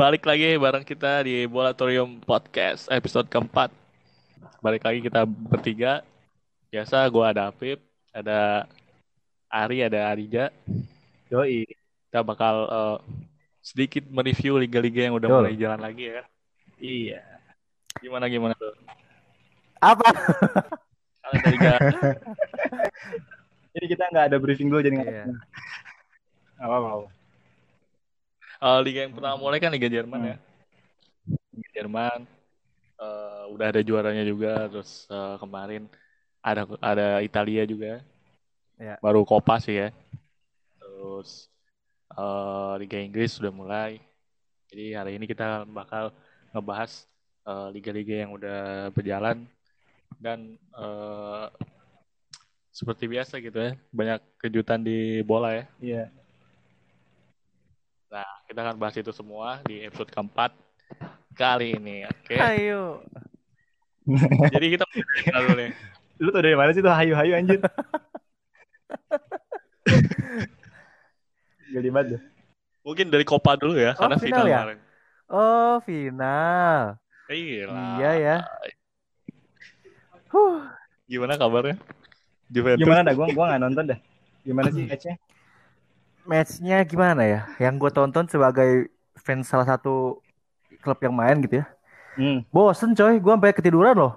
Balik lagi bareng kita di Bolatorium Podcast episode keempat. Balik lagi kita bertiga. Biasa gue ada Afif, ada Ari, ada Arija. Yoi. Kita bakal eh, sedikit mereview liga-liga yang udah Betul. mulai jalan lagi ya. Iya. Gimana gimana tuh? Apa? Kalian ada liga Jadi kita nggak ada briefing dulu jadi nggak Iya. apa apa. Eh, liga yang pertama mulai kan Liga Jerman Hmm. ya. Liga Jerman eh, udah ada juaranya juga. Terus eh, kemarin ada ada Italia juga. Ya. Baru Copa sih ya. Terus eh, Liga Inggris sudah mulai. Jadi hari ini kita bakal ngebahas liga-liga yang udah berjalan dan eh, seperti biasa gitu ya, banyak kejutan di bola ya. Iya. Kita akan bahas itu semua di episode keempat kali ini, oke? Ayo. Jadi kita dulu nih. Lu tau dari mana sih tuh hayu hayu anjir? Gak libat deh. Mungkin dari Copa dulu ya, Oh, karena final final ya? kemarin. Oh, final. Iya lah. Iya ya. Huh. Gimana kabarnya? Juventus. Gimana dah? Gua gua nggak nonton dah. Gimana sih matchnya? Matchnya gimana ya? Yang gue tonton sebagai fans salah satu klub yang main gitu ya. Hmm. Bosen coy, gue sampai ketiduran loh.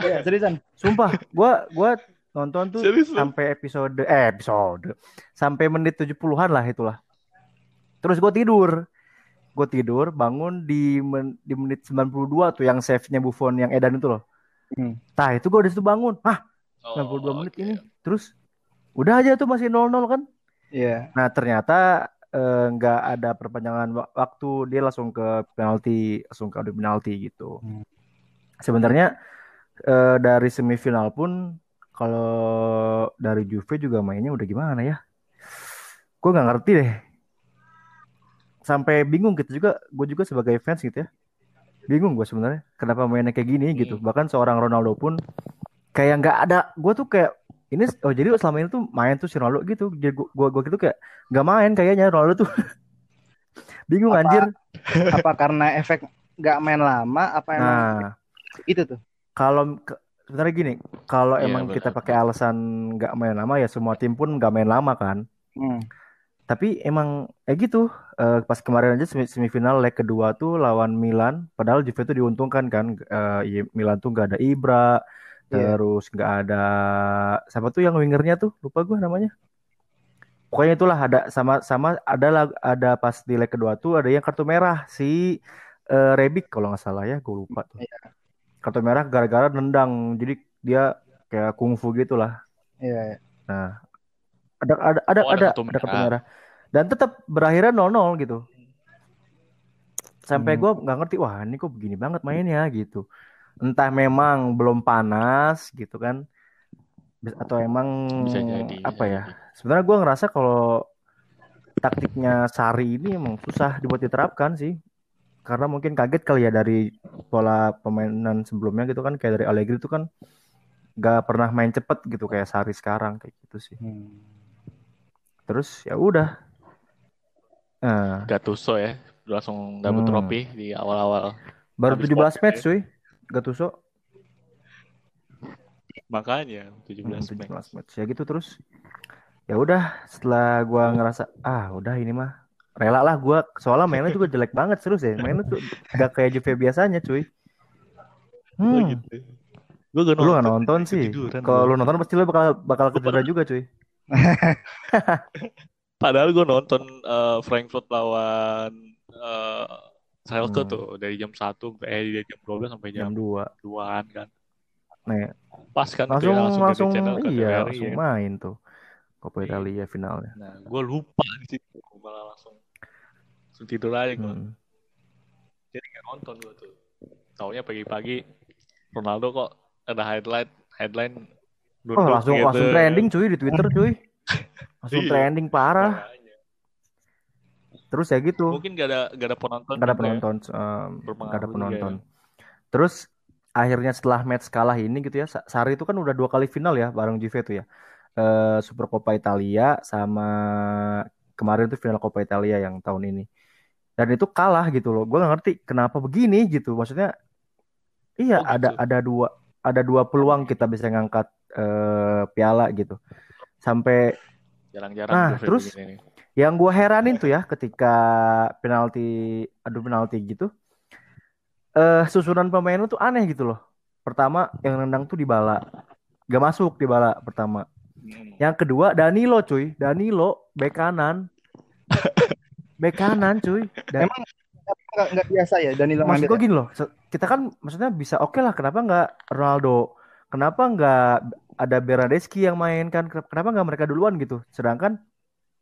Iya seriusan. Sumpah, gua gua nonton tuh sampai episode eh episode sampai menit 70-an lah itulah. Terus gue tidur. Gue tidur, bangun di men- di menit 92 tuh yang save-nya Buffon yang Edan itu loh. Hmm. Tah, itu gue dari situ bangun. Hah, Oh, 92 menit oke. ini. Terus udah aja tuh masih 0-0 kan. Iya. Nah, ternyata eh, nggak ada perpanjangan wa- waktu, dia langsung ke penalti, langsung ke adu penalti gitu. Hmm. Sebenarnya eh, dari semifinal pun kalau dari Juve juga mainnya udah gimana ya? Gue nggak ngerti deh. Sampai bingung gitu juga, gue juga sebagai fans gitu ya. Bingung gue sebenarnya kenapa mainnya kayak gini gitu. Hmm. Bahkan seorang Ronaldo pun kayak nggak ada. Gue tuh kayak ini oh jadi selama ini tuh main tuh si Ronaldo gitu. Jadi gue gua, gua gitu kayak nggak main kayaknya Ronaldo tuh. bingung Apa- anjir. Apa karena efek nggak main lama? Apa emang Nah, itu tuh? kalau sebenarnya gini, kalau Iya, emang kita benar. pakai alasan nggak main lama ya semua tim pun nggak main lama kan. Hmm. Tapi emang eh gitu. Eh, pas kemarin aja semi- semifinal leg kedua tuh lawan Milan, padahal Juve tuh diuntungkan kan. Eh, iya, Milan tuh nggak ada Ibra, Iya. terus nggak ada siapa tuh yang wingernya tuh lupa gue namanya. Pokoknya itulah ada sama sama ada ada pas di leg kedua tuh ada yang kartu merah si eh, Rebic kalau nggak salah ya, gue lupa tuh. Iya. Kartu merah gara-gara nendang, jadi dia kayak kungfu gitu lah. Iya. Nah, ada ada ada Oh, ada ada kartu ada kartu merah. merah. Dan tetap berakhirnya 0-0 gitu. Sampai Hmm. gue nggak ngerti, wah ini kok begini banget mainnya gitu. Entah memang belum panas gitu kan, atau emang Bisa jadi. apa ya? jadi. Sebenarnya gue ngerasa kalau taktiknya Sari ini emang susah dibuat diterapkan sih. Karena mungkin kaget kali ya dari pola permainan sebelumnya gitu kan, kayak dari Allegri itu kan nggak pernah main cepet gitu kayak Sari sekarang kayak gitu sih. Hmm. Terus ya udah. Nah, Gattuso ya, langsung dapet Hmm. trofi di awal-awal. baru Habis 17 Covid match ya. cuy. Gattuso Makanya Hmm, 17 17 match. match. Ya gitu terus. Ya udah, setelah gua ngerasa ah udah ini mah rela lah gua soalnya mainnya juga jelek banget serius deh. Mainnya tuh gak kayak Juve biasanya cuy. Gua Hmm. gitu. Gue gak Lu gak nonton sih. Kalau gua. lu nonton pasti lu bakal bakal Gua ketiduran juga cuy. Padahal gue nonton eh, Frankfurt lawan eh Schalke Hmm. tuh dari jam 1 sampai eh dari jam 12 sampai jam Jam 2. 2-an kan. Nih, Pas kan langsung ya, langsung, langsung dari channel ke iya, langsung ya. main tuh. Coppa Iya. Italia finalnya. Nah, gue lupa di situ. Gua malah langsung, langsung tidur aja gue. Hmm. Jadi gak nonton gue tuh. Taunya pagi-pagi Ronaldo kok ada highlight headline Oh, langsung gitu. langsung trending cuy di Twitter cuy. Langsung Iya. trending parah. Terus ya gitu. Mungkin gak ada gak ada penonton. Gak ada ya. penonton, em, Berpengaruh gak ada penonton. Terus akhirnya setelah match kalah ini gitu ya, Sa- Sari itu kan udah dua kali final ya bareng Juve tuh ya. Eh Super Coppa Italia sama kemarin tuh final Coppa Italia yang tahun ini. dan itu kalah gitu loh. Gue gak ngerti kenapa begini gitu. Maksudnya iya Oh, ada gitu. ada dua ada dua peluang kita bisa ngangkat eh, piala gitu. Sampai Jarang-jarang Nah, terus- begini. Yang gue heranin tuh ya ketika penalti adu penalti gitu eh susunan pemain tuh aneh gitu loh. Pertama yang nendang tuh Dybala. Gak masuk Dybala pertama. Hmm. yang kedua Danilo cuy. Danilo bek kanan. Bek kanan cuy. Dan Emang nggak nggak biasa ya Danilo maksud gue ya? gini loh kita kan maksudnya bisa oke lah kenapa nggak Ronaldo? Kenapa nggak ada Bernadeschi yang main kan? Kenapa nggak mereka duluan gitu? Sedangkan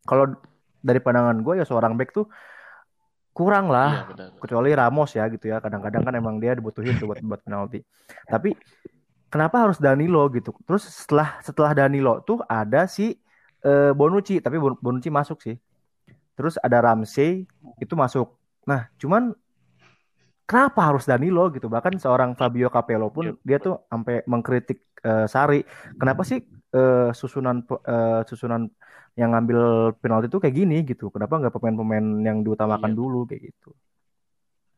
kalau dari pandangan gue ya seorang back tuh kurang Iya, lah benar. kecuali Ramos ya gitu ya. Kadang-kadang kan emang dia dibutuhin tuh buat buat penalti. Tapi kenapa harus Danilo gitu? Terus setelah setelah Danilo tuh ada si eh, Bonucci. Tapi Bon- Bonucci masuk sih. Terus ada Ramsey itu masuk. Nah cuman kenapa harus Danilo gitu bahkan seorang Fabio Capello pun Iya. dia tuh sampai mengkritik eh, Sari kenapa sih eh, susunan eh, susunan yang ngambil penalti itu kayak gini gitu kenapa nggak pemain-pemain yang diutamakan Iya. dulu kayak gitu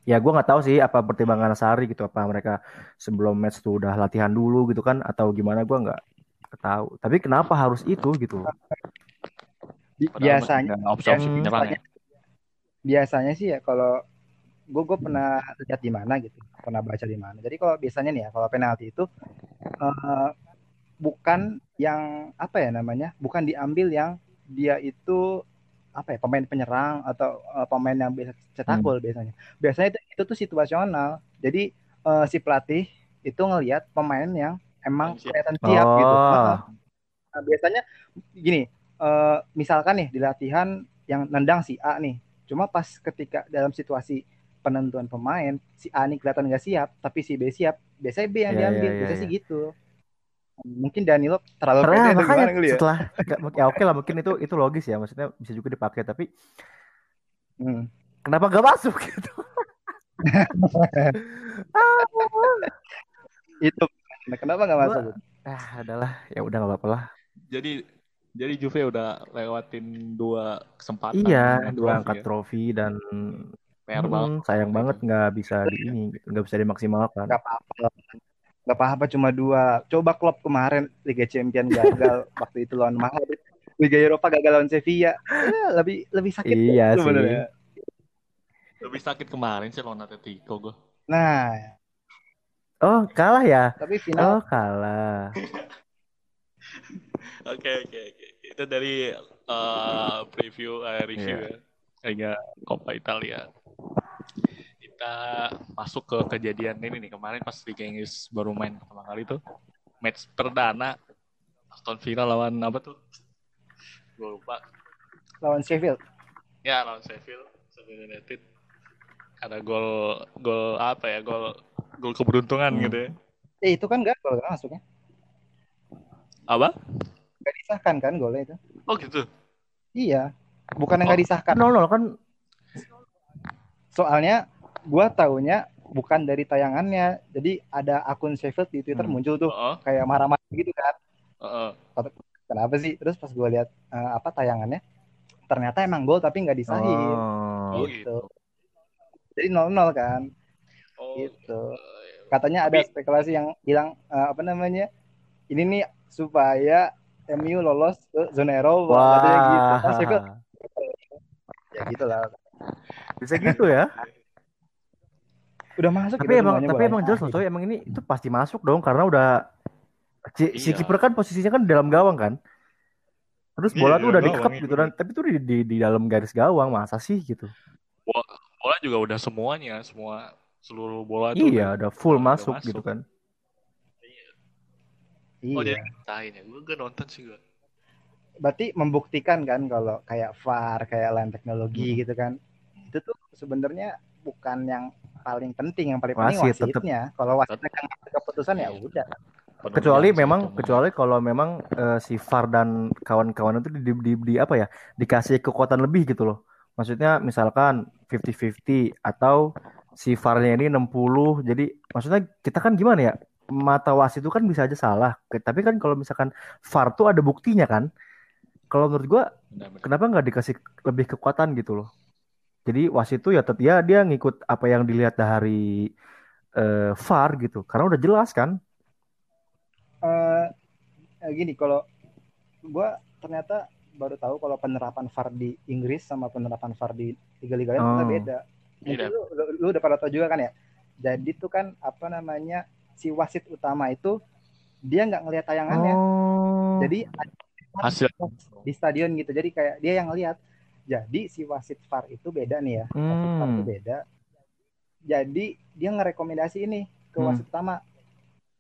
ya gue nggak tahu sih apa pertimbangan Sari gitu apa mereka sebelum match tuh udah latihan dulu gitu kan atau gimana gue nggak tahu tapi kenapa harus itu gitu biasanya Hmm. penyerang ya. biasanya sih ya kalau gue gue pernah lihat di mana gitu pernah baca di mana jadi kalau biasanya nih ya kalau penalti itu eh, bukan yang apa ya namanya bukan diambil yang dia itu apa ya pemain penyerang atau eh, pemain yang biasa cetak Hmm. gol biasanya biasanya itu, itu tuh situasional jadi eh, si pelatih itu ngelihat pemain yang emang Siap. kelihatan siap gitu Oh. Nah, biasanya gini, eh, misalkan nih di latihan yang nendang si A nih, cuma pas ketika dalam situasi penentuan pemain si A nih kelihatan nggak siap, tapi si B siap, biasanya B yang Iya, diambil, iya, biasanya iya, sih gitu. Mungkin Danilo terlalu pede atau makanya gimana ya? setelah ya oke lah mungkin itu itu logis ya maksudnya bisa juga dipakai tapi Hmm. kenapa gak masuk gitu Itu Nah, kenapa nggak masuk? ah adalah ya udah nggak apa-apa lah Jadi jadi Juve udah lewatin dua kesempatan iya dengan dua trofi angkat ya. trofi dan PR hmm, banget. sayang banget nggak bisa di ini nggak bisa dimaksimalkan Nggak apa-apa. Nggak apa-apa cuma dua. Coba klub kemarin Liga Champion gagal waktu itu lawan Madrid. Liga Eropa gagal lawan Sevilla. Ya, lebih lebih sakit Iya sih. sebenarnya. Lebih sakit kemarin sih lawan Atletico gue. Nah, oh kalah ya tapi final oh kalah Oke oke oke. Itu dari eh, preview eh, review Iya. ya. Liga Coppa Italia. Kita masuk ke kejadian ini nih kemarin pas Liga Inggris baru main pertama kali tuh match perdana Aston Villa lawan apa tuh? Gue lupa. lawan Sheffield. Ya lawan Sheffield, Sheffield United. Ada gol gol apa ya? Gol gol keberuntungan Hmm. gitu ya. Eh itu kan gagal kan masuknya. Apa? Gak disahkan kan golnya itu. Oh gitu. Iya. Bukan yang Oh. gak disahkan. nol nol kan Soalnya gua taunya bukan dari tayangannya. Jadi ada akun Sheffield di Twitter Hmm. muncul tuh Oh, kayak marah-marah gitu kan. oh, Kenapa sih? Terus pas gua lihat eh, apa tayangannya ternyata emang gol tapi nggak disahin. oh Oh, gitu. Jadi 0-0 kan. oh. Gitu. Katanya ada Tapi- spekulasi yang bilang eh, apa namanya? Ini nih supaya MU lolos ke zona Eropa katanya gitu. Kan Sheffield ya gitulah. Bisa gitu ya Udah masuk tapi emang tapi emang jelas loh coy emang ini itu pasti masuk dong karena udah si, si Iya. kiper kan posisinya kan di dalam gawang kan terus bola Iya, tuh udah iya, gitu dan tapi tuh di, di di dalam garis gawang masa sih gitu bola juga udah semuanya, semua seluruh bola itu iya udah, full udah masuk, masuk. gitu kan Iya. Oh jadi sahin ya, gue gak nonton sih gue. berarti membuktikan kan kalau kayak VAR kayak lain teknologi Hmm. gitu kan itu tuh sebenarnya bukan yang paling penting yang paling penting Wasit, tetep. wasitnya. Kalau wasitnya kan keputusan ya udah. Kecuali memang kecuali kalau memang eh, si VAR dan kawan-kawan itu di, di, di apa ya dikasih kekuatan lebih gitu loh. Maksudnya misalkan 50-50 atau si VAR-nya ini 60 jadi maksudnya kita kan gimana ya mata wasit itu kan bisa aja salah. Tapi kan kalau misalkan VAR tuh ada buktinya kan? Kalau menurut gua Benar-benar. kenapa nggak dikasih lebih kekuatan gitu loh Jadi wasit itu ya tet- ya dia ngikut apa yang dilihat dari eh, VAR gitu. Karena udah jelas kan. Eh, eh, gini kalau gua ternyata baru tahu kalau penerapan VAR di Inggris sama penerapan VAR di liga-liga lain ternyata Oh. beda. Mungkin Beda. lu, lu, lu udah pada tahu juga kan ya. Jadi tuh kan apa namanya si wasit utama itu dia nggak ngelihat tayangannya. Oh. Jadi Hasil di stadion gitu. Jadi kayak dia yang ngelihat. Jadi si wasit VAR itu beda nih ya. Wasit VAR itu Hmm. beda. Jadi dia ngerekomendasi ini ke Hmm. wasit utama.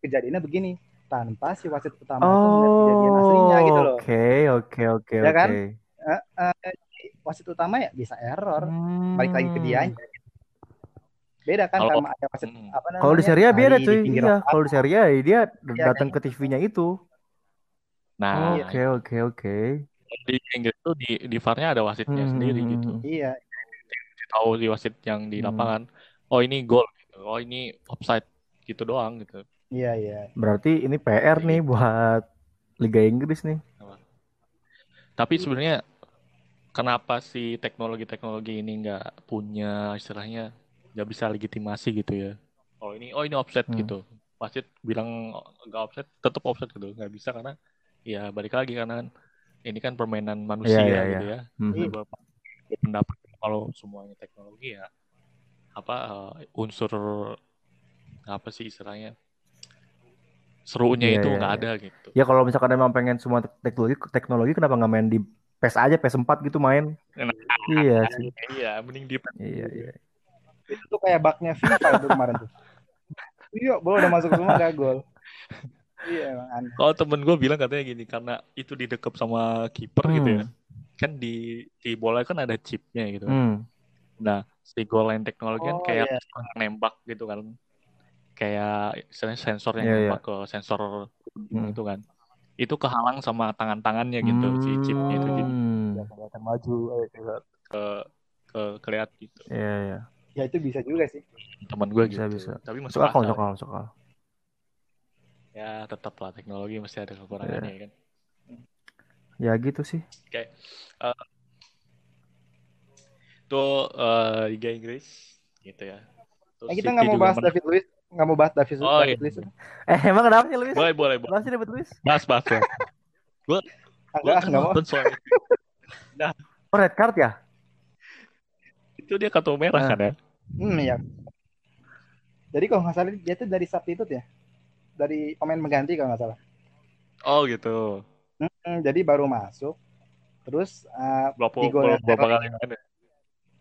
Kejadiannya begini, tanpa si wasit utama itu melihat kejadian Oh, aslinya gitu loh. oke, oke, oke, Ya kan? oke. Eh, jadi wasit utama ya bisa error. Balik lagi ke Hmm. dia. Beda kan Kalau- sama ada wasit Hmm. apa namanya? Kalau di Serie A beda cuy. Iya, kalau di Serie A ya dia Iya, datang ke TV-nya itu. Nah, Oke, oke, oke. Di Inggris tuh di di VAR-nya ada wasitnya Hmm, sendiri hmm, gitu. hmm. Iya, Tahu di wasit yang di Hmm. lapangan. Oh ini gol gitu. Oh ini offside gitu doang gitu. iya, iya. Berarti ini PR nih buat Liga Inggris nih. Tapi sebenarnya kenapa sih teknologi-teknologi ini nggak punya istilahnya nggak bisa legitimasi gitu ya? Oh ini oh ini offset Hmm. gitu. Wasit bilang nggak offset, tetap offset gitu. Nggak bisa karena ya balik lagi karena kan ini kan permainan manusia Iya, iya, gitu ya. Hmm. Iya. Beberapa pendapat kalau semuanya teknologi ya apa eh, unsur apa sih istilahnya serunya Iya, itu iya, nggak iya. ada gitu. Ya kalau misalkan emang pengen semua teknologi teknologi kenapa nggak main di PES aja PS 4 gitu main? Nah, Iya sih. Iya, mending di Iya, iya. Itu tuh kayak bugnya FIFA itu kemarin tuh. Iya, bola udah masuk semua gak gol. Iya, emang aneh. Kalau temen gue bilang katanya gini, karena itu didekep sama kiper gitu ya. Hmm. Kan di di bola kan ada chipnya gitu. kan. Hmm. Nah, si goal line teknologi kan Oh, kayak iya. nembak gitu kan. Kayak istilahnya sensor yang Iya, iya. nembak ke sensor Hmm. itu kan. Itu kehalang sama tangan-tangannya gitu si chipnya itu jadi Hmm. nggak kelihatan maju eh, ke ke ke kelihat gitu. Iya, iya. Ya itu bisa juga sih. Temen gue Bisa, gitu. bisa. Tapi akal. masuk akal, masuk akal. Ya tetap lah teknologi mesti ada kekurangannya ya kan. Ya gitu sih. Itu eh, Liga Inggris gitu ya. Terus Eh, kita nggak mau bahas menang. David Luiz, nggak mau bahas David, Oh, David iya. Luiz. Eh, emang kenapa sih Luis? Boleh, boleh, boleh. Kenapa sih dapat Luis? Bahas, bahas, bahas. Gue Enggak, kan nggak mau. nonton soalnya. Oh, red card ya? Itu dia kartu merah Nah. kan ya? Hmm, ya. Jadi kalau nggak salah dia tuh dari substitute ya, dari pemain mengganti kalau nggak salah. Oh gitu. Hmm, jadi baru masuk, terus uh, Di gol Sterling. ya?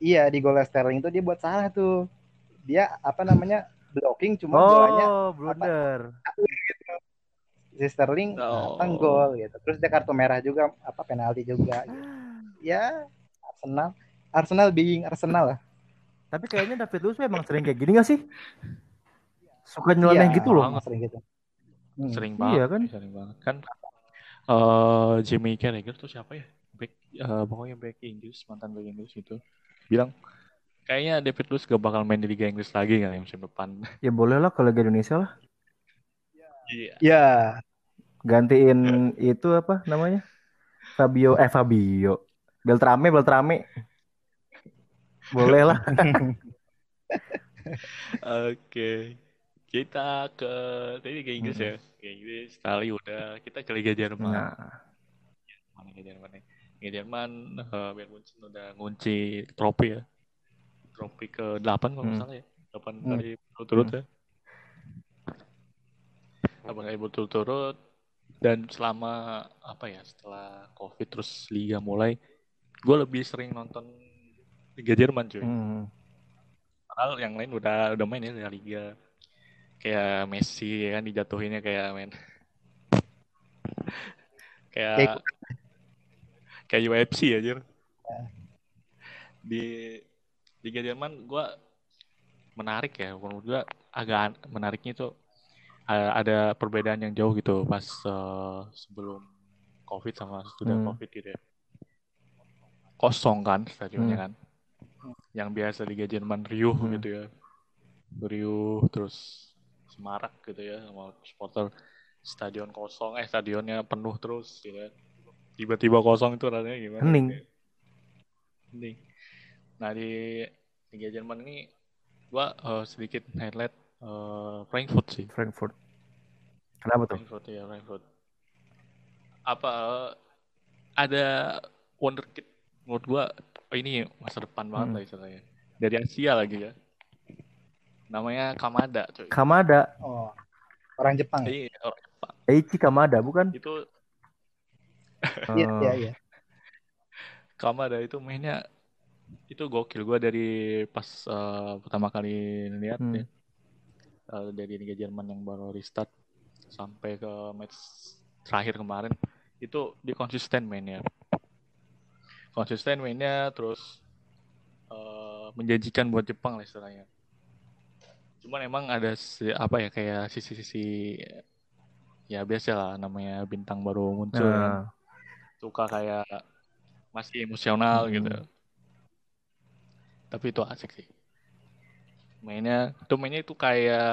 iya di gol Sterling itu dia buat salah tuh. Dia apa namanya blocking cuma bolanya Oh, blunder. si Sterling Oh. gol gitu. Terus dia kartu merah juga apa penalti juga. Gitu. Ya Arsenal, Arsenal being Arsenal lah. Tapi kayaknya David Luiz emang sering kayak gini gak sih? Suka nyeleneh Iya, gitu loh. emang sering gitu. Hmm. Sering Iya banget. kan? Sering banget. Kan eh Jimmy Carragher tuh siapa ya? Back, eh, pokoknya back Inggris, mantan back Inggris itu. Bilang, kayaknya David Luiz gak bakal main di Liga Inggris lagi kan musim depan. Ya boleh lah kalau Liga Indonesia lah. Iya. Ya, Gantiin itu apa namanya? Fabio eh Fabio. Beltrame, Beltrame. Boleh lah. Oke. Kita ke tadi Liga Inggris ya. Liga Inggris sekali udah. Kita ke Liga Jerman. Nah, Mana Liga Jerman nih? Liga Jerman eh Bayern Munchen udah ngunci trofi ya. Trofi ke-8 kalau nggak Hmm. salah ya. 8 Hmm. kali berturut-turut ya. 8 kali berturut-turut dan selama apa ya setelah Covid terus liga mulai gue lebih sering nonton Liga Jerman cuy. hmm. Padahal yang lain udah udah main ya Liga. Kayak Messi ya kan dijatuhinnya kayak main kayak Kayak- UFC aja. Di Liga Jerman gua menarik ya menurut gua agak menariknya itu ada perbedaan yang jauh gitu pas eh, sebelum Covid sama sudah Hmm. Covid gitu ya. Kosong kan stadionnya Hmm. kan. Yang biasa Liga Jerman riuh Hmm. gitu ya. Riuh terus semarak gitu ya sama supporter stadion kosong eh stadionnya penuh terus gitu ya. Tiba-tiba kosong itu rasanya gimana? Hening. Hening. Nah di Liga Jerman ini gua eh, sedikit highlight eh, Frankfurt sih. Frankfurt. Kenapa tuh? Frankfurt ya Frankfurt. Apa eh, ada wonderkid menurut gua oh, ini masa depan banget Hmm. lah istilahnya. Dari Asia lagi ya. Namanya Kamada coy. Kamada, Oh, orang Jepang. ya? Jadi orang Jepang Eiichi Kamada bukan? itu Iya, iya, iya. Kamada itu mainnya itu gokil gua dari pas eh, pertama kali lihat Hmm. ya. Eh, dari Liga Jerman yang baru restart sampai ke match terakhir kemarin itu dia konsisten mainnya konsisten mainnya terus eh, menjanjikan buat Jepang lah istilahnya cuman emang ada si- apa ya kayak sisi-sisi ya biasa lah namanya bintang baru muncul kan. Nah, suka kayak masih emosional Hmm. gitu tapi itu asik sih mainnya itu mainnya itu kayak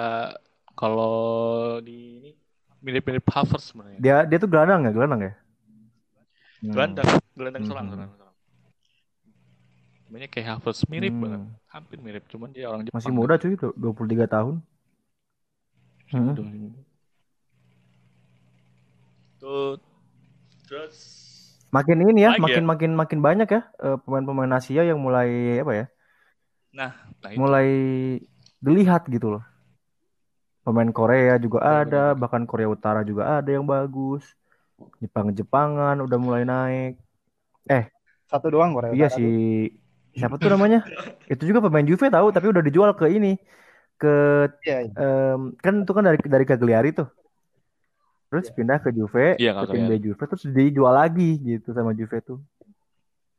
kalau di ini mirip-mirip Havertz sebenarnya dia dia tuh gelandang ya, gelandang ya? Hmm. gelandang gelandang serang Hmm. serang serang mainnya kayak Havertz mirip Hmm. banget hampir mirip cuman dia orang Jepang Masih muda cuy, du- 23 tahun. Hmm. Tuh terus Makin ini ya, Lagi makin makin makin banyak ya eh, pemain-pemain Asia yang mulai apa ya? nah nah itu Mulai dilihat gitu loh. Pemain Korea juga Benar, ada, benar. bahkan Korea Utara juga ada yang bagus. Jepang-Jepangan udah mulai naik. Satu doang Korea Iya Utara si tuh. Siapa tuh namanya? Itu juga pemain Juve tahu, tapi udah dijual ke ini ke Iya, iya. em, kan itu kan dari dari Cagliari tuh. Terus Iya. pindah ke Juve, Iya, ke tim B. Juve terus dijual lagi gitu sama Juve tuh.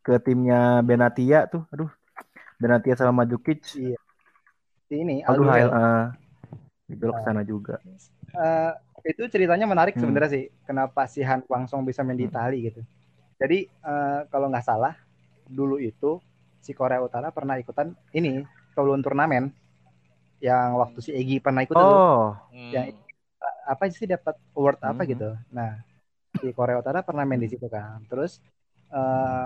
Ke timnya Benatia tuh. Aduh. Benatia sama Majukic. Iya. Si Ini Aduh, ah, dijual ke sana juga. Eh, itu ceritanya menarik Hmm. sebenarnya sih. Kenapa si Han Kwangsong bisa main di Hmm. Itali gitu. Jadi eh, kalau nggak salah dulu itu si Korea Utara pernah ikutan ini Kowloon turnamen yang waktu si Egi pernah ikut tuh. Oh, Hmm. yang apa sih dapat award apa Mhm. gitu. Nah, si Korea Utara pernah main di situ kan. Terus eh,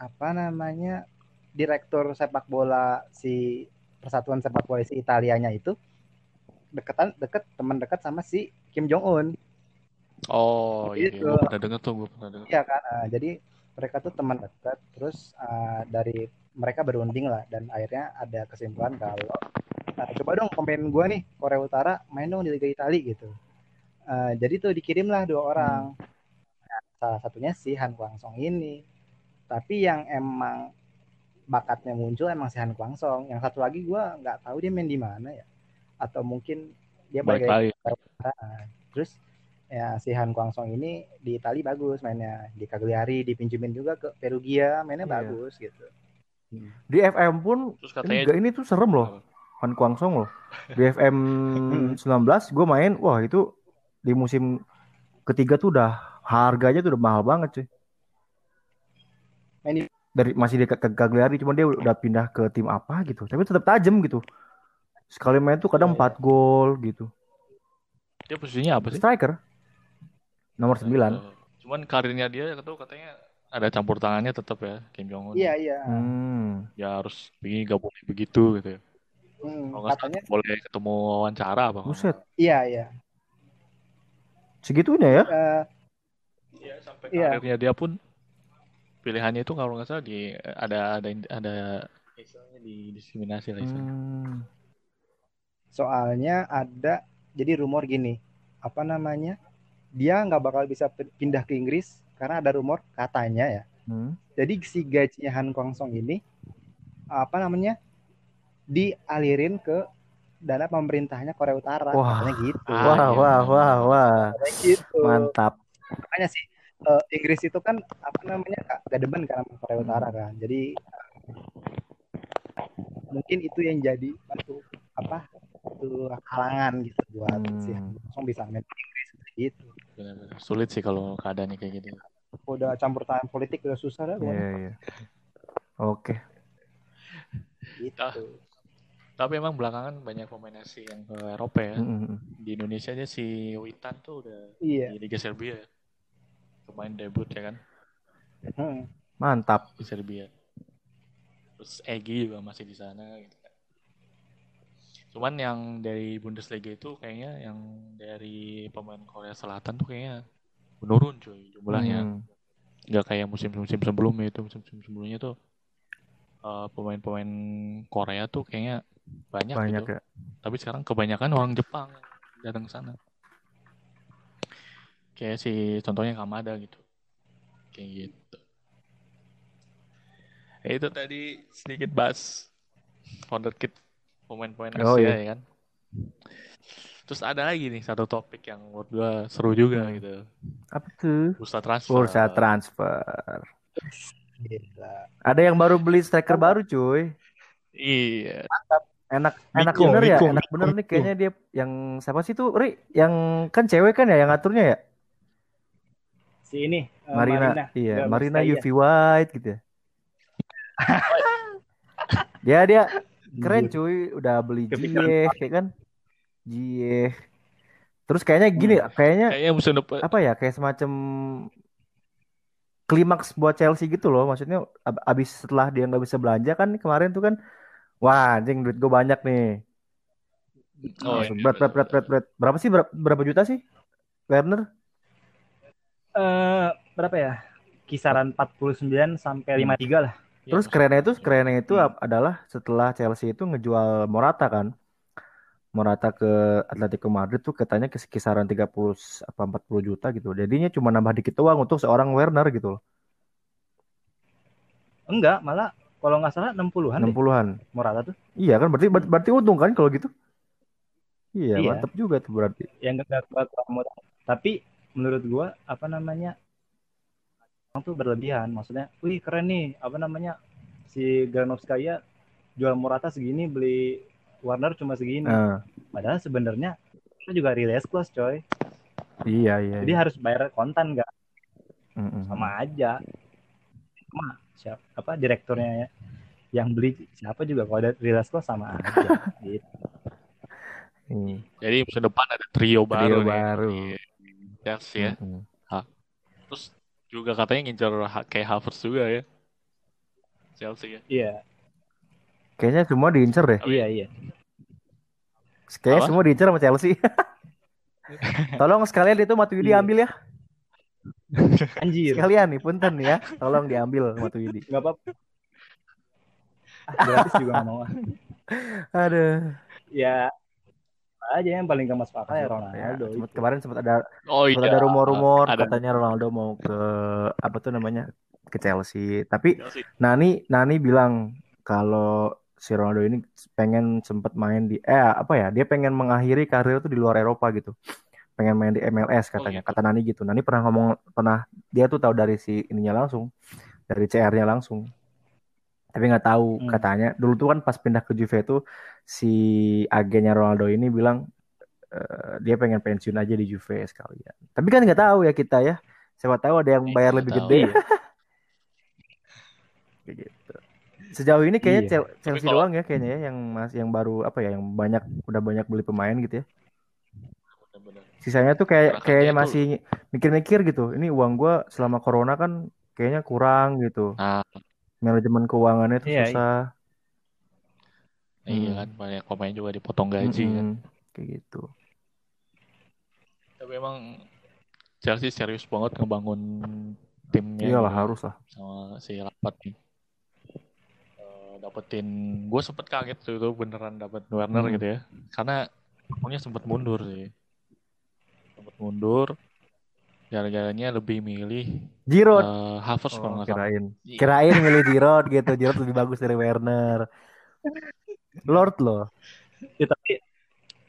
apa namanya direktur sepak bola si Persatuan Sepak Bola si Italianya itu deketan deket teman dekat sama si Kim Jong Un. Oh iya, iya. Gue pernah denger tuh, gue pernah denger. Iya kan. Eh, jadi mereka tuh teman dekat. Terus eh, dari mereka berunding lah dan akhirnya ada kesimpulan kalau "Nah, coba dong pemain gua nih Korea Utara main dong di Liga Italia gitu. Eh, jadi tuh dikirimlah dua orang. Nah, salah satunya si Han Kwangsong ini. Tapi yang emang bakatnya muncul emang si Han Kwangsong. Yang satu lagi gua nggak tahu dia main di mana ya. Atau mungkin dia balik lagi. Terus ya si Han Kwangsong ini di Itali bagus mainnya di Cagliari dipinjemin juga ke Perugia mainnya Iya. bagus gitu. di FM pun Terus ini, katanya ini tuh serem loh. Han Kwangsong loh. Di FM 19 gue main, wah itu di musim ketiga tuh udah harganya tuh udah mahal banget cuy. Main di- Dari masih di Cagliari, cuman dia udah pindah ke tim apa gitu. Tapi tetap tajam gitu. Sekali main tuh kadang Iya, 4 gol gitu. dia posisinya apa sih? Striker. Nomor 9. Eh, Cuman karirnya dia itu katanya ada campur tangannya tetap ya Kim Jong Un. Iya iya. Hmm. Ya harus begini boleh begitu gitu ya. Hmm, Kalau nggak katanya boleh ketemu wawancara apa? Buset. iya iya. Segitunya ya? Eh, Iya sampai Iya. karirnya dia pun pilihannya itu kalau nggak salah di ada ada ada istilahnya di diskriminasi lah istilahnya. Hmm. soalnya ada jadi rumor gini apa namanya dia nggak bakal bisa pindah ke Inggris karena ada rumor katanya ya Hmm. jadi si gajinya Han Kwangsong ini apa namanya dialirin ke dana pemerintahnya Korea Utara Wah. katanya gitu Ah, Wah, iya. wah, wah, wah. katanya gitu Mantap. makanya sih eh, Inggris itu kan apa namanya gak, gak demen kan sama Korea Hmm. Utara kan jadi mungkin itu yang jadi satu apa satu halangan gitu buat si Han Hmm. Kwangsong bisa main Inggris gitu Benar-benar. Sulit sih kalau keadaannya kayak gitu. udah campur tangan politik udah susah dah Iya, iya. Oke. gitu Ah. Tapi emang belakangan banyak pemain asing yang ke Eropa ya. Hmm, hmm, Di Indonesia aja si Witan tuh udah iya di Liga Serbia ya. Pemain debut ya kan Hmm. Mantap. di Serbia. terus Egi juga masih di sana gitu. Cuman yang dari Bundesliga itu kayaknya yang dari pemain Korea Selatan tuh kayaknya menurun cuy jumlahnya. Hmm. Kayak musim-musim sebelumnya itu musim-musim sebelumnya tuh eh, pemain-pemain Korea tuh kayaknya banyak, banyak gitu. ya. Tapi sekarang kebanyakan orang Jepang datang ke sana. Kayak si contohnya Kamada gitu. Kayak gitu. Ya, itu tadi sedikit bahas wonderkid pemain-pemain Asia Oh, iya. ya kan. Terus ada lagi nih satu topik yang menurut gua seru juga Hmm. gitu. Apa tuh? Bursa transfer. Bursa transfer. Gila. Ada yang baru beli striker baru cuy. Iya. Enak enak Miko, bener ya, Miko, enak Miko, bener nih Miko. kayaknya dia yang siapa sih tuh Ri? Yang kan cewek kan ya yang ngaturnya ya? Si ini eh, Marina, iya, Nggak, Marina. UV White gitu ya. dia dia keren Anjir. cuy, udah beli Ziyech kayak kan. Ziyech. Terus kayaknya gini, Hmm. kayaknya Kayaknya depan apa ya, kayak semacam klimaks buat Chelsea gitu loh. Maksudnya ab- abis setelah dia nggak bisa belanja kan kemarin tuh kan, wah anjing duit gue banyak nih. Oh, iya, berat, berat, berat, berat, berat. Berapa sih, berapa, berapa juta sih? Werner? Eh, berapa ya? Kisaran 49 sampai 53 lah. Iya, Terus kerennya itu kerennya itu Hmm. adalah setelah Chelsea itu ngejual Morata kan. Morata ke Atletico Madrid tuh katanya kis- kisaran 30 s- apa 40 juta gitu. Jadinya cuma nambah dikit uang untuk seorang Werner gitu loh. Enggak, malah kalau nggak salah 60-an deh 60-an. Morata tuh. Iya kan berarti ber- berarti untung kan kalau gitu. Iya, Iya. mantap juga tuh berarti. yang nggak nggak kurang murah. Tapi menurut gua apa namanya orang tuh berlebihan. Maksudnya, wih keren nih apa namanya si Granovskaya jual Morata segini beli Warner cuma segini. Nah, Padahal sebenarnya itu juga release clause coy. iya iya. Jadi iya. harus bayar kontan nggak Mm-mm. sama aja. Cuma siapa apa direkturnya ya, yang beli siapa juga kalau ada release clause sama aja. gitu. Hmm, Jadi musim depan ada trio baru Trio baru. di Chelsea ya. mm-mm. Terus juga katanya ngincer Ha- kayak Havertz juga ya. Chelsea ya. Iya, Kayaknya semua diincer deh. iya, iya. Kayaknya Apa? semua diincer sama Chelsea. Tolong sekalian itu Matuidi Iya. ambil ya. Anjir. Sekalian nih, punten ya. Tolong diambil Matuidi. Nggak apa-apa. Ah, gratis juga nggak mau. Aduh. Ya aja yang paling gak masuk akal ya Ya, Ronaldo. sempat itu. kemarin sempat ada Oh sempat iya. ada rumor-rumor Ada katanya Ronaldo mau ke apa tuh namanya ke Chelsea. Tapi Chelsea. Nani Nani bilang kalau si Ronaldo ini pengen sempat main di eh apa ya dia pengen mengakhiri karir tuh di luar Eropa gitu pengen main di MLS katanya gitu. kata Nani gitu Nani pernah ngomong pernah dia tuh tahu dari si ininya langsung dari CR-nya langsung tapi nggak tahu Hmm. katanya dulu tuh kan pas pindah ke Juve tuh si agennya Ronaldo ini bilang eh, dia pengen pensiun aja di Juve sekalian tapi kan nggak tahu ya kita ya siapa tahu ada yang Eh, bayar lebih tahu. gede ya Kayak gitu. Sejauh ini kayaknya Iya. Chel- Chelsea kalau- doang ya kayaknya ya yang mas yang baru apa ya yang banyak udah banyak beli pemain gitu ya. Sisanya tuh kayak Gerakannya kayaknya masih mikir-mikir gitu. Ini uang gua selama corona kan kayaknya kurang gitu. Nah, Manajemen keuangannya tuh Iya, susah. iya Hmm. kan banyak pemain juga dipotong gaji kan. Mm-mm. Kayak gitu. Tapi emang Chelsea serius banget ngebangun timnya Iyalah gitu. harus lah. sama si Lampard nih. Eh, dapetin gue sempet kaget tuh itu beneran dapet Werner Hmm. gitu ya karena punya sempet mundur sih sempet mundur gara-garanya lebih milih Giroud. eh, Havertz Oh, kirain. Iya. Kirain milih Giroud gitu. Giroud lebih bagus dari Werner. Lord loh. Ya, tapi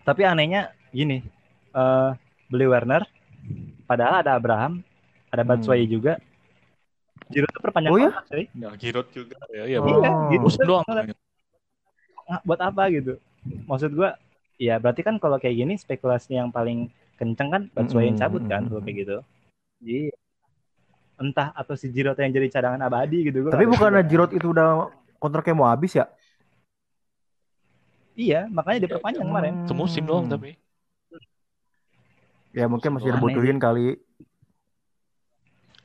tapi anehnya gini, eh beli Werner, padahal ada Abraham, ada Batshuayi juga. Giroud tuh perpanjang Hmm. Oh, iya? kontrak, coy. Nah, Giroud juga ya, ya Oh. Iya, gitu. doang. Nah, buat apa gitu? Maksud gua, ya berarti kan kalau kayak gini spekulasi yang paling kenceng kan Batshuayi yang Mm-mm, cabut kan mm-mm. kalau kayak gitu. Jadi entah atau si Giroud yang jadi cadangan abadi gitu gua Tapi bukannya. Giroud itu udah kontraknya mau habis ya? Iya, makanya diperpanjang kemarin. Semusim doang tapi. Ya mungkin masih Aneh dibutuhin kali.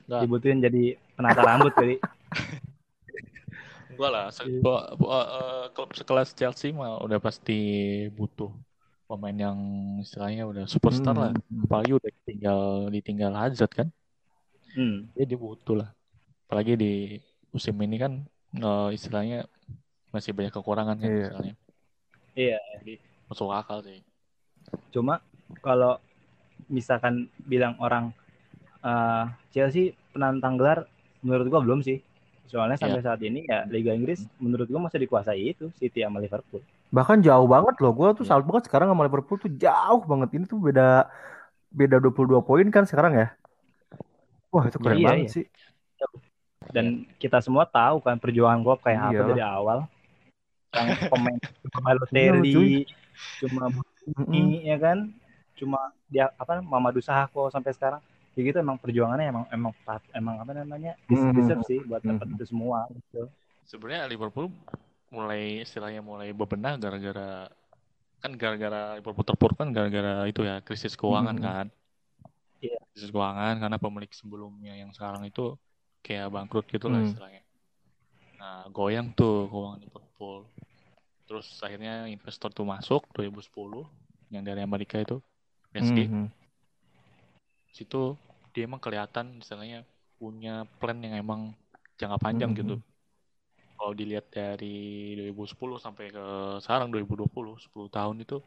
Nggak, Dibutuhin jadi penata rambut kali. Gua lah, se- Iya. gua, eh, klub sekelas Chelsea mah udah pasti butuh pemain yang istilahnya udah superstar lah. Hmm. Apalagi udah ditinggal ditinggal Hazard kan. Hmm. Dia butuh lah. Apalagi di musim ini kan eh, istilahnya masih banyak kekurangan kan Iya. istilahnya. Iya. Jadi masuk akal sih. Cuma kalau misalkan bilang orang eh, Chelsea penantang gelar, menurut gua belum sih. Soalnya sampai saat ini ya Liga Inggris menurut gua masih dikuasai itu City sama Liverpool. Bahkan jauh banget loh. Gue tuh Iya. salut banget sekarang sama Liverpool tuh jauh banget. Ini tuh beda beda 22 poin kan sekarang ya. Wah, itu keren Iya, banget iya. sih. Dan kita semua tahu kan perjuangan Klopp kayak apa Iyalah. dari awal. Yang pemain cuma Iya, Balotelli, cuy. cuma. Buni, ya kan? Cuma dia apa Mamadou Sakho sampai sekarang. Ya gitu emang perjuangannya emang emang pat- emang apa namanya? Hmm. deserve sih buat dapat Hmm. itu semua gitu. Sebenarnya Liverpool mulai istilahnya mulai bebenah gara-gara kan gara-gara Liverpool terpuruk kan gara-gara itu ya krisis keuangan Hmm. kan. Iya. Krisis keuangan karena pemilik sebelumnya yang sekarang itu kayak bangkrut gitu lah Hmm. istilahnya. Nah, goyang tuh keuangan Liverpool. Terus akhirnya investor tuh masuk 2010 yang dari Amerika itu PSG. Mhm. Situ dia emang kelihatan istilahnya punya plan yang emang jangka panjang Mhm. gitu. Kalau dilihat dari 2010 sampai ke sekarang 2020, 10 tahun itu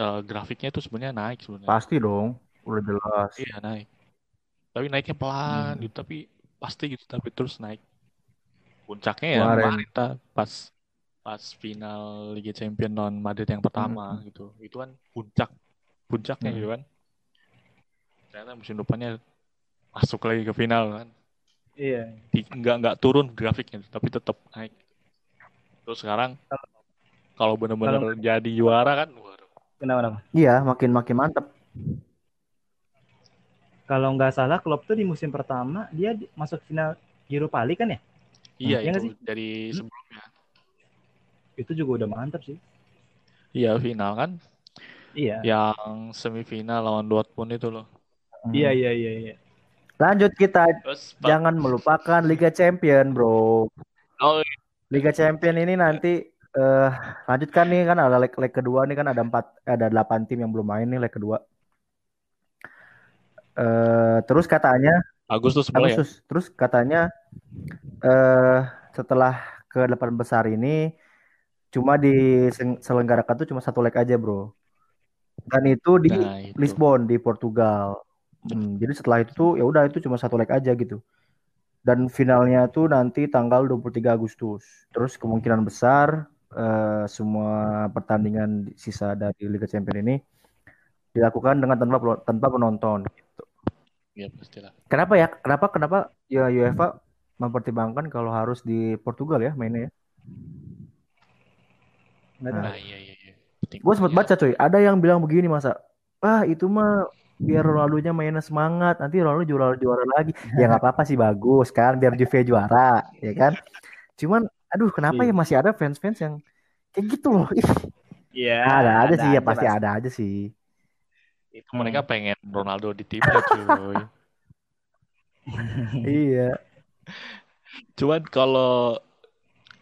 eh, grafiknya itu sebenarnya naik sebenarnya. Pasti dong. Udah jelas. Iya naik. Tapi naiknya pelan Hmm. gitu, tapi pasti gitu, tapi terus naik. Puncaknya ya Kemarin. kemarin pas pas final Liga Champions lawan Madrid yang pertama gitu. Itu kan puncak puncaknya Hmm. gitu kan. Ternyata musim depannya masuk lagi ke final kan. Iya. Di, nggak nggak turun grafiknya, tapi tetap naik. Terus sekarang kalau benar-benar jadi juara kan, waduh. Kenapa kenapa? Iya, makin makin mantep. Kalau nggak salah Klopp tuh di musim pertama dia di- masuk final Europa League kan ya? Iya Iya nggak itu sih? dari Hmm. sebelumnya. Itu juga udah mantap sih. Iya final kan, Iya. yang semifinal lawan Dortmund itu loh. Iya iya iya iya. Lanjut kita Terus Pak- jangan melupakan Liga Champion, Bro. Oh, Liga Champion ini nanti eh lanjutkan nih kan ada leg, leg kedua nih kan ada empat ada delapan tim yang belum main nih leg kedua. Eh terus katanya Agustus mulai ya. Agustus. Terus katanya eh setelah ke delapan besar ini cuma diselenggarakan tuh cuma satu leg aja, Bro. Dan itu di Nah, itu. Lisbon di Portugal. Hmm, jadi setelah itu tuh ya udah itu cuma satu leg aja gitu. Dan finalnya tuh nanti tanggal 23 Agustus. Terus kemungkinan besar eh, semua pertandingan di- sisa dari Liga Champions ini dilakukan dengan tanpa tanpa penonton gitu. Ya pastilah. Kenapa ya? Kenapa kenapa ya UEFA mempertimbangkan kalau harus di Portugal ya mainnya ya? Tahu. Nah, iya iya iya. Gue sempat banget. baca coy, ada yang bilang begini masa, ah itu mah biar Ronaldo-nya mainnya semangat, nanti Ronaldo juara juara lagi. Ya nggak apa-apa sih bagus kan, biar Juve juara, ya kan? Cuman, aduh kenapa ya Iya. masih ada fans-fans yang kayak gitu loh? Iya. ada aja sih ya pasti ada aja sih. Itu mereka pengen Ronaldo di timnya cuy. Iya. Cuman kalau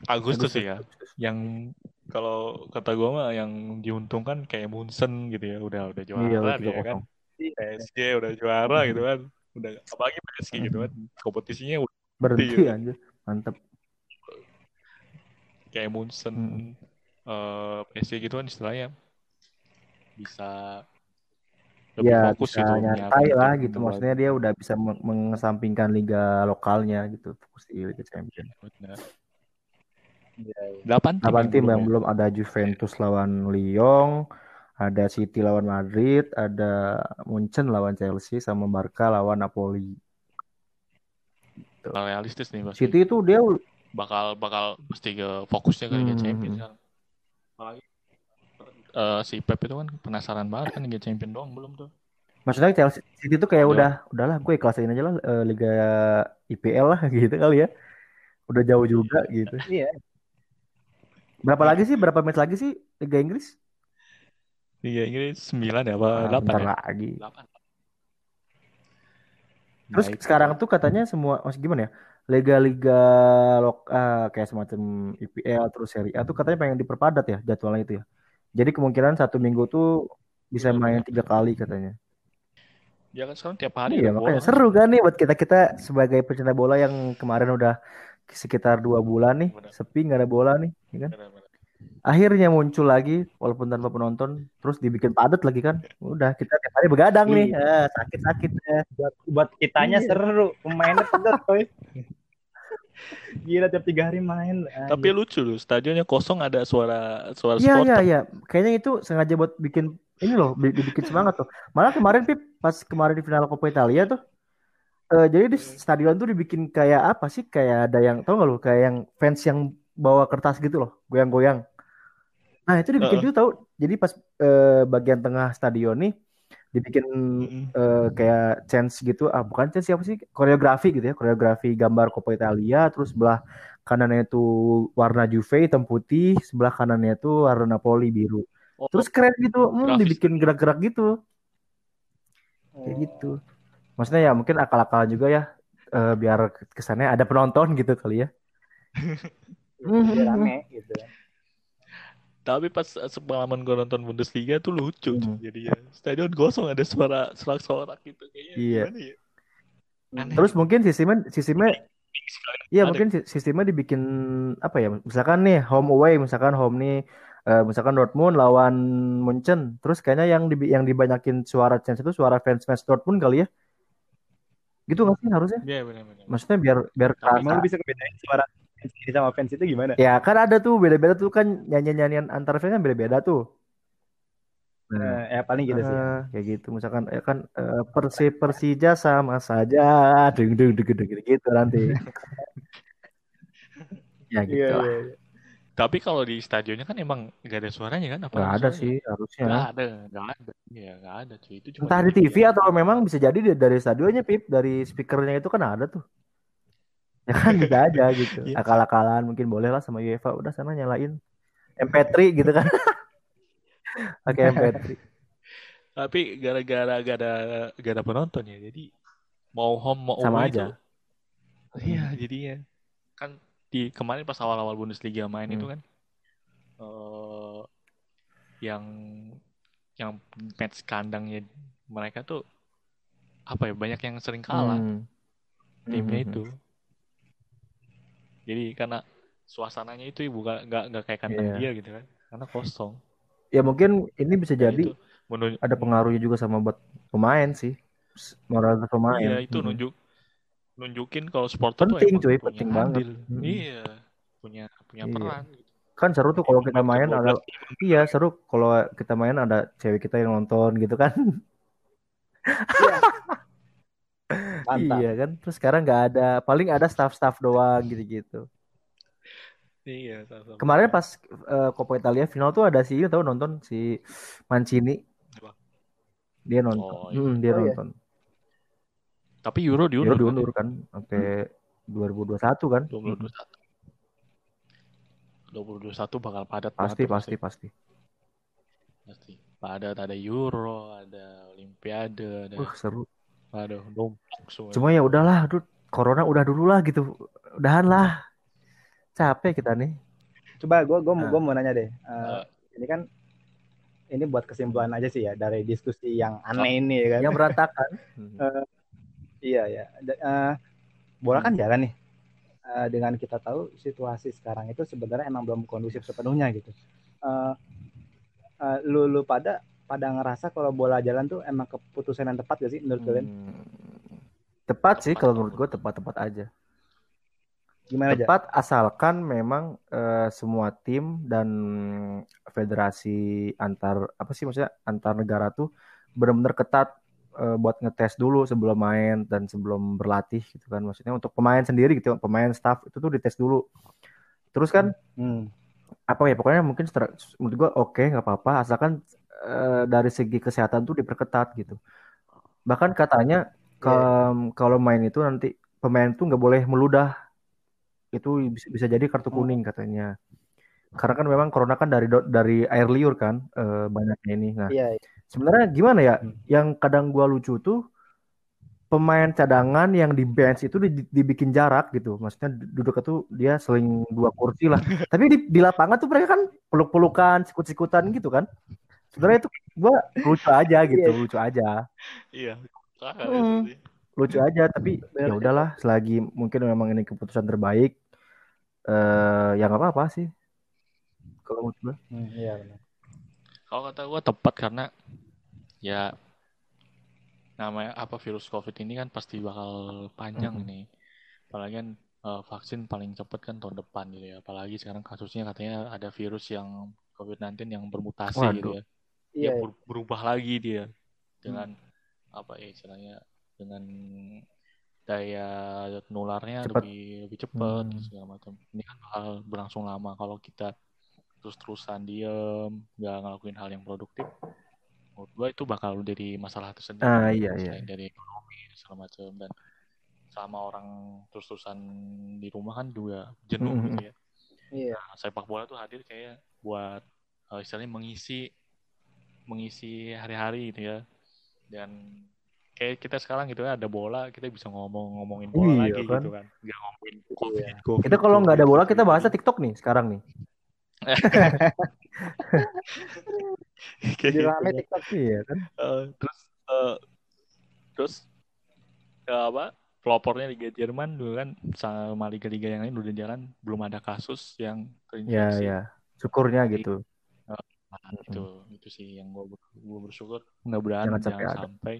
Agustus Agustus, ya, yang kalau kata gua mah yang diuntungkan kayak Munson gitu ya, udah udah juara Iya, dia tiga kan. kosong. PSG udah juara gitu kan. Udah apalagi PSG gitu kan. Kompetisinya udah Berhenti Iya. anjir, mantep. kayak Munson Hmm. eh PSG gitu kan istilahnya bisa lebih Ya fokus bisa gitu nyantai lah gitu, maksudnya dia udah bisa meng- mengesampingkan liga lokalnya gitu, fokus di Liga Champions. Benar. Iya, iya. Delapan tim, tim belum yang ya? belum ada Juventus lawan Lyon, ada City lawan Madrid, ada Munchen lawan Chelsea, sama Barca lawan Napoli. Bakal realistis nih pasti. City itu dia bakal bakal pasti ke fokusnya ke Liga Hmm. Champions kan. Apalagi eh, si Pep itu kan penasaran banget kan Liga Champions doang belum tuh. maksudnya Chelsea City itu kayak Iya. udah udahlah gue ikhlasin aja lah eh, Liga IPL lah gitu kali ya. Udah jauh juga gitu. Iya. Berapa lagi sih? Berapa match lagi sih Liga Inggris? Liga Inggris 9 ya apa Ah, 8 bentar ya? lagi. 8. Terus Nah, itu. sekarang tuh katanya semua masih gimana ya? Liga-liga lokal kayak semacam IPL terus Serie A tuh katanya pengen diperpadat ya jadwalnya itu ya. Jadi kemungkinan satu minggu tuh bisa Benar, main tiga kali katanya. Ya kan sekarang tiap hari Iya makanya bola. seru kan nih buat kita kita sebagai pecinta bola yang kemarin udah sekitar dua bulan nih Benar. sepi nggak ada bola nih, ya kan? Benar, benar. Akhirnya muncul lagi walaupun tanpa penonton, terus dibikin padat lagi kan. Udah kita tiap hari begadang nih, ah, sakit-sakit ya. buat buat kitanya Iya. seru pemainnya coy gila tiap tiga hari main Tapi lucu loh, stadionnya kosong ada suara suara Iya iya iya, kayaknya itu sengaja buat bikin ini loh, bi- dibikin semangat tuh. Malah kemarin Pip, pas kemarin di final Coppa Italia tuh, eh, jadi di stadion tuh dibikin kayak apa sih? Kayak ada yang tau gak lu? Kayak yang fans yang bawa kertas gitu loh, goyang-goyang. Nah itu dibikin Heeh. juga tau. Jadi pas eh, bagian tengah stadion nih dibikin Mm-mm. eh, kayak chance gitu, ah bukan chance siapa sih? Koreografi gitu ya, koreografi gambar Coppa Italia, terus sebelah kanannya itu warna Juve hitam putih, sebelah kanannya itu warna Napoli biru. Oh, Terus keren gitu, hmm, dibikin gerak-gerak gitu, kayak gitu. Maksudnya ya mungkin akal-akalan juga ya, eh, biar kesannya ada penonton gitu kali ya. Biar rame gitu Tapi pas sepengalaman gue nonton Bundesliga tuh lucu Hmm. jadi ya stadion kosong ada suara sorak-sorak gitu kayaknya Iya. gimana ya? Aneh. Terus mungkin sistemnya sistemnya Iya mungkin si- sistemnya dibikin apa ya? Misalkan nih home away, misalkan home nih, eh, misalkan Dortmund lawan Munchen, terus kayaknya yang di, yang dibanyakin suara chance itu suara fans fans Dortmund kali ya? Gitu nggak sih harusnya? Iya benar-benar. Maksudnya biar biar lu bisa kebedain suara fans ini sama fans itu gimana Ya kan ada tuh beda-beda tuh kan nyanyian-nyanyian antar fans kan beda-beda tuh. Nah, ya paling gitu sih Ah, kayak gitu misalkan ya kan eh, Persi Persija sama saja deng deng deng deng gitu nanti. ya gitu. Iya, lah. iya. Tapi kalau di stadionnya kan emang nggak ada suaranya kan? Apa Nggak ada suaranya? sih harusnya. Nggak ada, nggak ada. Iya nggak ada cuy. Itu cuma Entah di TV atau memang bisa jadi di- dari stadionnya Pip, dari speakernya itu kan ada tuh. Ya kan bisa aja gitu. Iya. Akal-akalan mungkin boleh lah sama UEFA udah sana nyalain MP3 gitu kan. Pakai MP3. Tapi gara-gara gak ada gak ada penonton ya, jadi mau home mau Sama away aja. itu, iya jadinya kan di kemarin pas awal-awal Bundesliga main itu Hmm. kan eh yang yang match kandangnya mereka tuh apa ya banyak yang sering kalah Hmm. timnya Hmm. itu. Jadi karena suasananya itu bukan nggak nggak kayak kandang Iya. dia gitu kan, karena kosong. Ya mungkin ini bisa Dan jadi itu menun- ada pengaruhnya juga sama buat pemain sih. Moralitas pemain. Iya itu Hmm. nunjuk nunjukin kalau supporter tuh Penting, emang cuy, penting banget. Hmm. Iya, punya punya Iya. peran. Kan seru tuh kalau kita main 12 ada iya seru kalau kita main ada cewek kita yang nonton gitu kan. mantap Iya kan. Terus sekarang nggak ada, paling ada staff-staff doang gitu-gitu. Iya, sama-sama. Kemarin pas eh, Coppa Italia final tuh ada si tahu nonton si Mancini. Apa? Dia nonton. Oh, iya. Hmm, dia Oh, iya. nonton. Tapi Euro Euro diundur kan? diundur kan sampai 2021 kan. 2021. 2021 bakal padat Pasti banget pasti pasti. pasti. Pasti. Padat ada Euro, ada Olimpiade, ada Wah, seru. Numpuk semua. Cuma ya udahlah, aduh, corona udah dulu lah gitu. Udahan lah. Capek kita nih. coba gue gue Nah. gue mau nanya deh Eh, Eh. ini kan ini buat kesimpulan aja sih ya dari diskusi yang aneh ini ya kan Yang berantakan. Iya ya. Eh, bola kan jalan nih. Eh, dengan kita tahu situasi sekarang itu sebenarnya emang belum kondusif sepenuhnya gitu. Eh, eh, lu lu pada pada ngerasa kalau bola jalan tuh emang keputusan yang tepat gak sih menurut kalian? Hmm. Tepat sih kalau menurut gue tepat-tepat aja. Gimana aja? Tepat asalkan memang eh, semua tim dan federasi antar apa sih maksudnya antar negara tuh benar-benar ketat eh, buat ngetes dulu sebelum main dan sebelum berlatih gitu kan maksudnya untuk pemain sendiri gitu pemain staff itu tuh dites dulu terus kan Hmm. apa ya pokoknya mungkin secara- menurut gua oke nggak apa-apa asalkan eh, dari segi kesehatan tuh diperketat gitu bahkan katanya ke- kalau main itu nanti pemain tuh nggak boleh meludah itu bisa, bisa jadi kartu kuning katanya karena kan memang corona kan dari dari air liur kan eh, banyaknya ini nah Iya. iya. sebenarnya gimana ya Hmm. yang kadang gua lucu tuh pemain cadangan yang di bench itu di- dibikin jarak gitu. Maksudnya duduk itu dia seling dua kursi lah. Tapi di, di lapangan tuh mereka kan peluk-pelukan, sikut-sikutan gitu kan. Sebenarnya itu gua lucu aja gitu, Iya. lucu aja. Iya. Hmm. Lucu aja tapi ya udahlah selagi mungkin memang ini keputusan terbaik eh ya nggak apa-apa sih. Kalau menurut gua. Hmm, iya benar. Kalau kata gue tepat karena ya namanya apa virus COVID ini kan pasti bakal panjang Mhm. nih. Apalagi kan eh, vaksin paling cepat kan tahun depan gitu ya. Apalagi sekarang kasusnya katanya ada virus yang COVID-19 yang bermutasi Waduh. gitu ya. Iya. Dia ber- berubah lagi dia dengan apa ya istilahnya dengan daya nularnya Cepat. lebih lebih cepat Hmm. segala macam. Ini kan bakal berlangsung lama kalau kita terus-terusan diem nggak ngelakuin hal yang produktif menurut gua itu bakal jadi masalah tersendiri Ah, gitu, iya, iya. dari ekonomi segala macam dan sama orang terus-terusan di rumah kan juga jenuh Mhm. gitu ya Iya. Nah, sepak bola tuh hadir kayak buat eh, istilahnya mengisi mengisi hari-hari gitu ya dan kayak kita sekarang gitu ya ada bola kita bisa ngomong ngomongin bola Iya, lagi kan? gitu kan nggak ngomongin covid, COVID, Kita kalau nggak ada bola kita bahasnya TikTok nih sekarang nih. Kayak Jadi gitu. rame TikTok. Iya kan? Eh, terus eh, terus eh, apa pelopornya Liga Jerman dulu kan sama liga-liga yang lain udah jalan belum ada kasus yang Ya terinfeksi ya. Syukurnya gitu. Nah, itu itu sih yang gue gue bersyukur mudah-mudahan Jangan jangan, sampai ada. sampai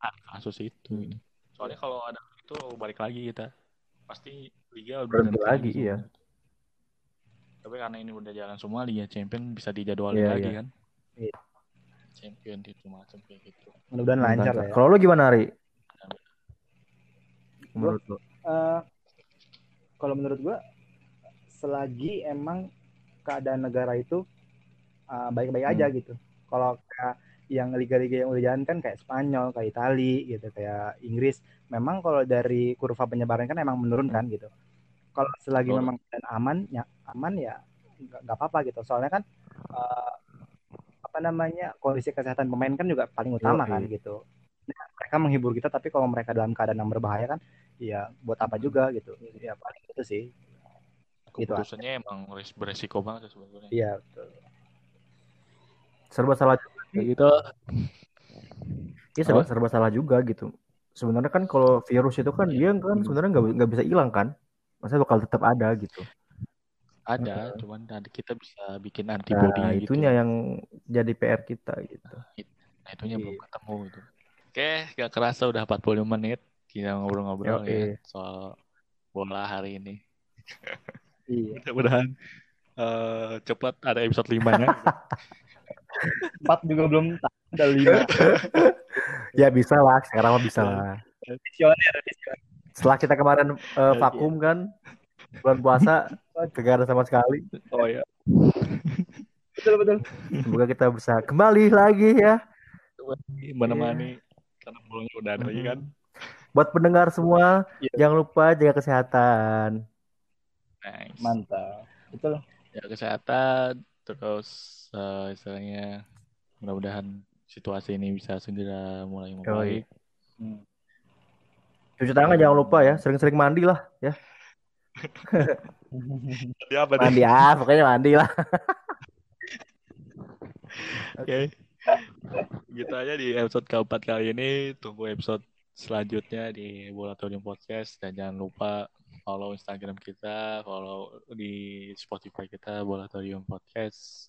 ada kasus itu Hmm. gitu. soalnya kalau ada itu balik lagi kita pasti liga Berhenti lagi, iya. tapi karena ini udah jalan semua liga champion bisa dijadwalin Iya, lagi iya. kan Iya. champion itu macam kayak gitu Mudah-mudahan lancar lah ya. Kalau lu gimana, Ri? Menurut lu? Eh, kalau menurut gua selagi emang keadaan negara itu eh, baik-baik aja Hmm. gitu. Kalau kayak yang liga-liga yang udah jalan kan kayak Spanyol, kayak Itali gitu, kayak Inggris, memang kalau dari kurva penyebaran kan emang menurun kan gitu. Kalau selagi Betul. memang keadaan aman, ya aman ya nggak apa-apa gitu. Soalnya kan eh, apa namanya kondisi kesehatan pemain kan juga paling utama Yoi. kan gitu. Nah, mereka menghibur kita tapi kalau mereka dalam keadaan yang berbahaya kan ya buat apa juga gitu ya paling itu sih Gitu keputusannya emang res- beresiko banget sih sebetulnya iya betul Serba salah kayak gitu Iya serba, Apa? serba salah juga gitu. Sebenarnya kan kalau virus itu kan dia kan sebenarnya nggak nggak bisa hilang kan, maksudnya bakal tetap ada gitu. ada cuman ada kita bisa bikin antibody Nah gitu itunya yang jadi PR kita gitu. Nah, itunya Iya. belum ketemu gitu. Oke, gak kerasa udah 45 menit kita ngobrol-ngobrol Oke. ya soal bola hari ini. iya Mudah-mudahan eh, cepat ada episode 5-nya. Empat juga belum tahu, ada lima. Ya bisa lah, sekarang mah bisa lah. Visioner, visioner. Setelah kita kemarin eh, vakum kan, bulan puasa kagak ada sama sekali. oh ya. Betul betul. Semoga kita bisa kembali lagi ya. Menemani karena bolanya udah ada lagi kan. Buat pendengar semua, Iya. jangan lupa jaga kesehatan. Nice. Mantap. Betul. Ya kesehatan terus eh, istilahnya mudah-mudahan situasi ini bisa segera mulai membaik. Hmm. Cuci tangan jangan lupa ya, sering-sering mandi lah ya. Ya apa Mandi ah, pokoknya mandi lah. Oke. Gitu aja di episode keempat kali ini. Tunggu episode selanjutnya di Bolatorium Podcast dan jangan lupa follow Instagram kita, follow di Spotify kita Bolatorium Podcast.